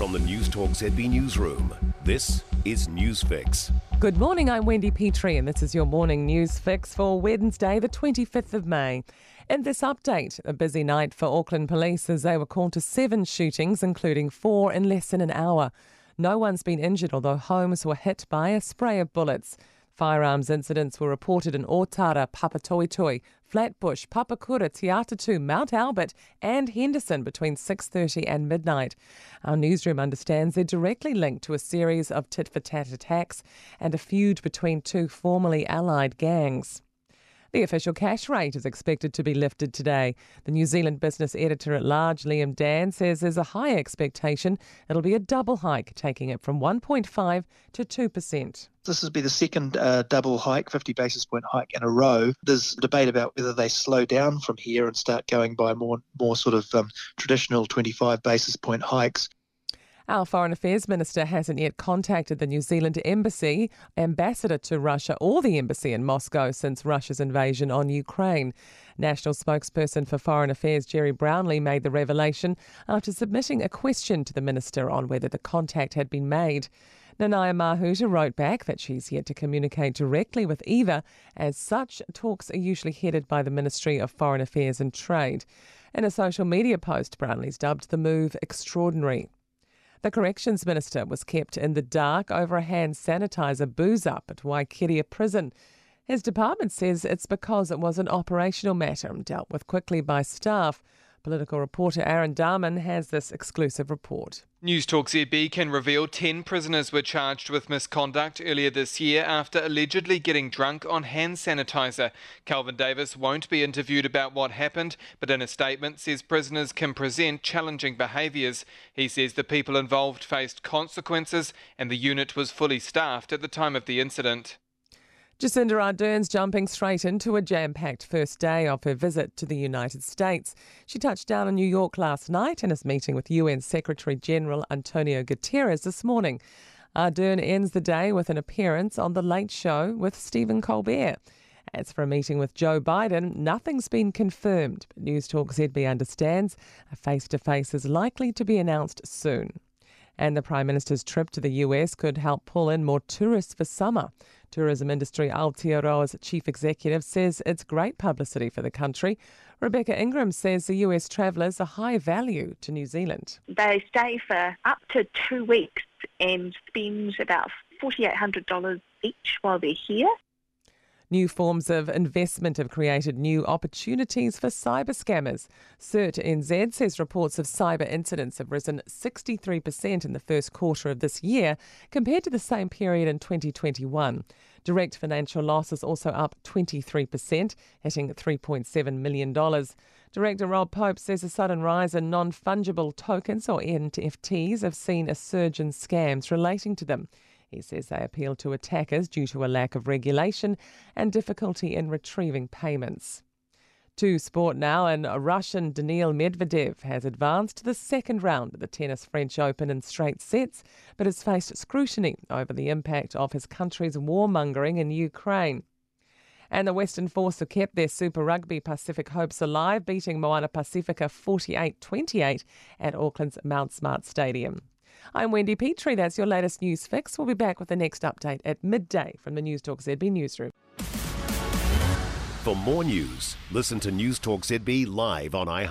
From the News Talk ZB Newsroom, this is Newsfix. Good morning, I'm Wendy Petrie, and this is your morning news fix for Wednesday, the 25th of May. In this update, a busy night for Auckland police as they were called to seven shootings, including four in less than an hour. No one's been injured, although homes were hit by a spray of bullets. Firearms incidents were reported in Otara, Papatoetoe, Flatbush, Papakura, Te Atatū, Mount Albert and Henderson between 6.30 and midnight. Our newsroom understands they're directly linked to a series of tit-for-tat attacks and a feud between two formerly allied gangs. The official cash rate is expected to be lifted today. The New Zealand business editor at large, Liam Dann, says there's a high expectation it'll be a double hike, taking it from 1.5 to 2%. This will be the second uh, double hike, 50 basis point hike in a row. There's debate about whether they slow down from here and start going by more, more sort of um, traditional 25 basis point hikes. Our Foreign Affairs Minister hasn't yet contacted the New Zealand Embassy, ambassador to Russia, or the embassy in Moscow since Russia's invasion on Ukraine. National spokesperson for Foreign Affairs Gerry Brownlee made the revelation after submitting a question to the minister on whether the contact had been made. Nanaia Mahuta wrote back that she's yet to communicate directly with either. As such, talks are usually headed by the Ministry of Foreign Affairs and Trade. In a social media post, Brownlee's dubbed the move extraordinary. The Corrections Minister was kept in the dark over a hand sanitizer booze up at Waikeria Prison. His department says it's because it was an operational matter and dealt with quickly by staff. Political reporter Aaron Dahmen has this exclusive report. News Talk ZB can reveal 10 prisoners were charged with misconduct earlier this year after allegedly getting drunk on hand sanitizer. Kelvin Davis won't be interviewed about what happened, but in a statement says prisoners can present challenging behaviours. He says the people involved faced consequences and the unit was fully staffed at the time of the incident. Jacinda Ardern's jumping straight into a jam packed first day of her visit to the United States. She touched down in New York last night and is meeting with UN Secretary General Antonio Guterres this morning. Ardern ends the day with an appearance on The Late Show with Stephen Colbert. As for a meeting with Joe Biden, nothing's been confirmed, but News Talk ZB understands a face to face is likely to be announced soon. And the Prime Minister's trip to the US could help pull in more tourists for summer. Tourism industry Aotearoa's chief executive says it's great publicity for the country. Rebecca Ingram says the US travellers are high value to New Zealand. They stay for up to two weeks and spend about $4,800 each while they're here. New forms of investment have created new opportunities for cyber scammers. CERT NZ says reports of cyber incidents have risen 63% in the first quarter of this year compared to the same period in 2021. Direct financial loss is also up 23%, hitting $3.7 million. Director Rob Pope says a sudden rise in non fungible tokens or NFTs have seen a surge in scams relating to them. He says they appeal to attackers due to a lack of regulation and difficulty in retrieving payments. To sport now, and Russian Daniil Medvedev has advanced to the second round of the Tennis French Open in straight sets, but has faced scrutiny over the impact of his country's warmongering in Ukraine. And the Western Force have kept their Super Rugby Pacific hopes alive, beating Moana Pacifica 48 28 at Auckland's Mount Smart Stadium. I'm Wendy Petrie. That's your latest news fix. We'll be back with the next update at midday from the News Talk ZB newsroom. For more news, listen to News Talk ZB live on iHeart.